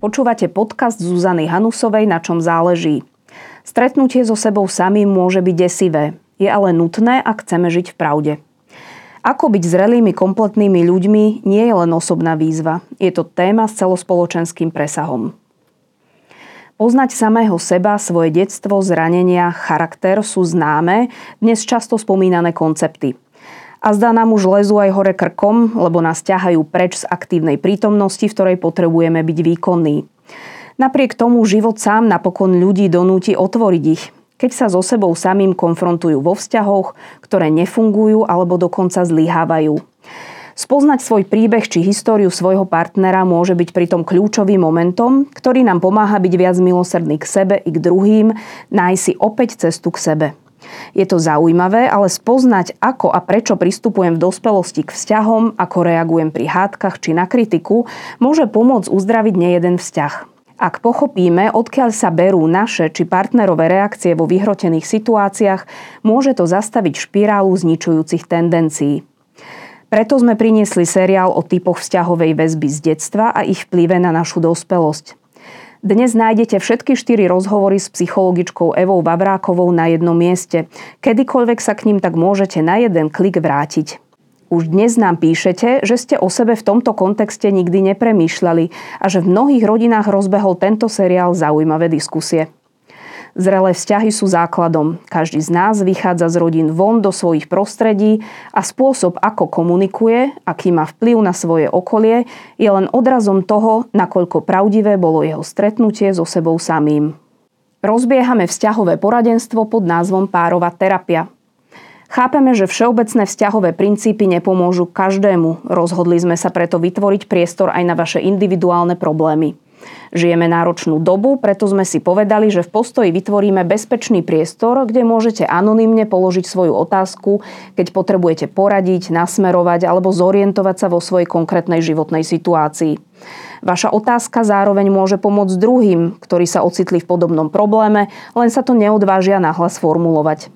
Počúvate podcast Zuzany Hanusovej, na čom záleží. Stretnutie so sebou samým môže byť desivé. Je ale nutné, ak chceme žiť v pravde. Ako byť zrelými, kompletnými ľuďmi nie je len osobná výzva. Je to téma s celospoločenským presahom. Poznať samého seba, svoje detstvo, zranenia, charakter sú známe, dnes často spomínané koncepty. A zdá nám už lezú aj hore krkom, lebo nás ťahajú preč z aktívnej prítomnosti, v ktorej potrebujeme byť výkonní. Napriek tomu život sám napokon ľudí donúti otvoriť ich, keď sa so sebou samým konfrontujú vo vzťahoch, ktoré nefungujú alebo dokonca zlyhávajú. Spoznať svoj príbeh či históriu svojho partnera môže byť pritom kľúčovým momentom, ktorý nám pomáha byť viac milosrdný k sebe i k druhým, nájsť si opäť cestu k sebe. Je to zaujímavé, ale spoznať, ako a prečo pristupujem v dospelosti k vzťahom, ako reagujem pri hádkach či na kritiku, môže pomôcť uzdraviť nejeden vzťah. Ak pochopíme, odkiaľ sa berú naše či partnerové reakcie vo vyhrotených situáciách, môže to zastaviť špirálu zničujúcich tendencií. Preto sme priniesli seriál o typoch vzťahovej väzby z detstva a ich vplyve na našu dospelosť. Dnes nájdete všetky štyri rozhovory s psychologičkou Evou Vavrákovou na jednom mieste. Kedykoľvek sa k ním tak môžete na jeden klik vrátiť. Už dnes nám píšete, že ste o sebe v tomto kontexte nikdy nepremýšľali a že v mnohých rodinách rozbehol tento seriál zaujímavé diskusie. Zrelé vzťahy sú základom. Každý z nás vychádza z rodín von do svojich prostredí a spôsob, ako komunikuje, aký má vplyv na svoje okolie, je len odrazom toho, nakoľko pravdivé bolo jeho stretnutie so sebou samým. Rozbiehame vzťahové poradenstvo pod názvom párová terapia. Chápeme, že všeobecné vzťahové princípy nepomôžu každému. Rozhodli sme sa preto vytvoriť priestor aj na vaše individuálne problémy. Žijeme náročnú dobu, preto sme si povedali, že v postoji vytvoríme bezpečný priestor, kde môžete anonymne položiť svoju otázku, keď potrebujete poradiť, nasmerovať alebo zorientovať sa vo svojej konkrétnej životnej situácii. Vaša otázka zároveň môže pomôcť druhým, ktorí sa ocitli v podobnom probléme, len sa to neodvážia nahlas formulovať.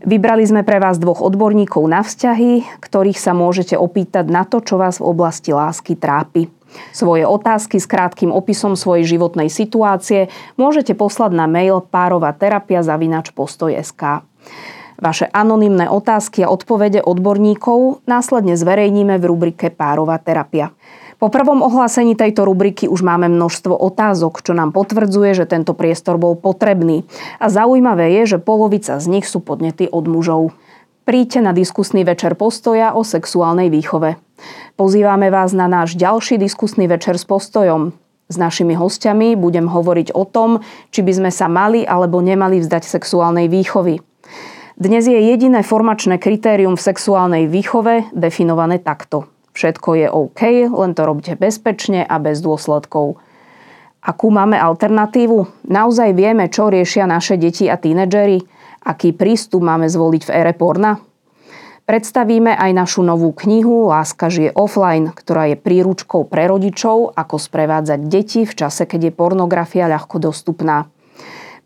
Vybrali sme pre vás dvoch odborníkov na vzťahy, ktorých sa môžete opýtať na to, čo vás v oblasti lásky trápi. Svoje otázky s krátkým opisom svojej životnej situácie môžete poslať na mail párovaterapia.postoj.sk. Vaše anonymné otázky a odpovede odborníkov následne zverejníme v rubrike Párová terapia. Po prvom ohlásení tejto rubriky už máme množstvo otázok, čo nám potvrdzuje, že tento priestor bol potrebný. A zaujímavé je, že polovica z nich sú podnety od mužov. Príďte na diskusný večer postoja o sexuálnej výchove. Pozývame vás na náš ďalší diskusný večer s postojom. S našimi hostiami budem hovoriť o tom, či by sme sa mali alebo nemali vzdať sexuálnej výchovy. Dnes je jediné formačné kritérium v sexuálnej výchove definované takto. Všetko je OK, len to robte bezpečne a bez dôsledkov. Akú máme alternatívu? Naozaj vieme, čo riešia naše deti a tínedžery? Aký prístup máme zvoliť v ére porna? Predstavíme aj našu novú knihu Láska žije offline, ktorá je príručkou pre rodičov, ako sprevádzať deti v čase, keď je pornografia ľahko dostupná.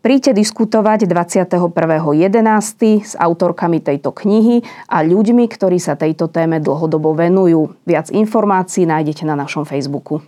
Príďte diskutovať 21.11. s autorkami tejto knihy a ľuďmi, ktorí sa tejto téme dlhodobo venujú. Viac informácií nájdete na našom Facebooku.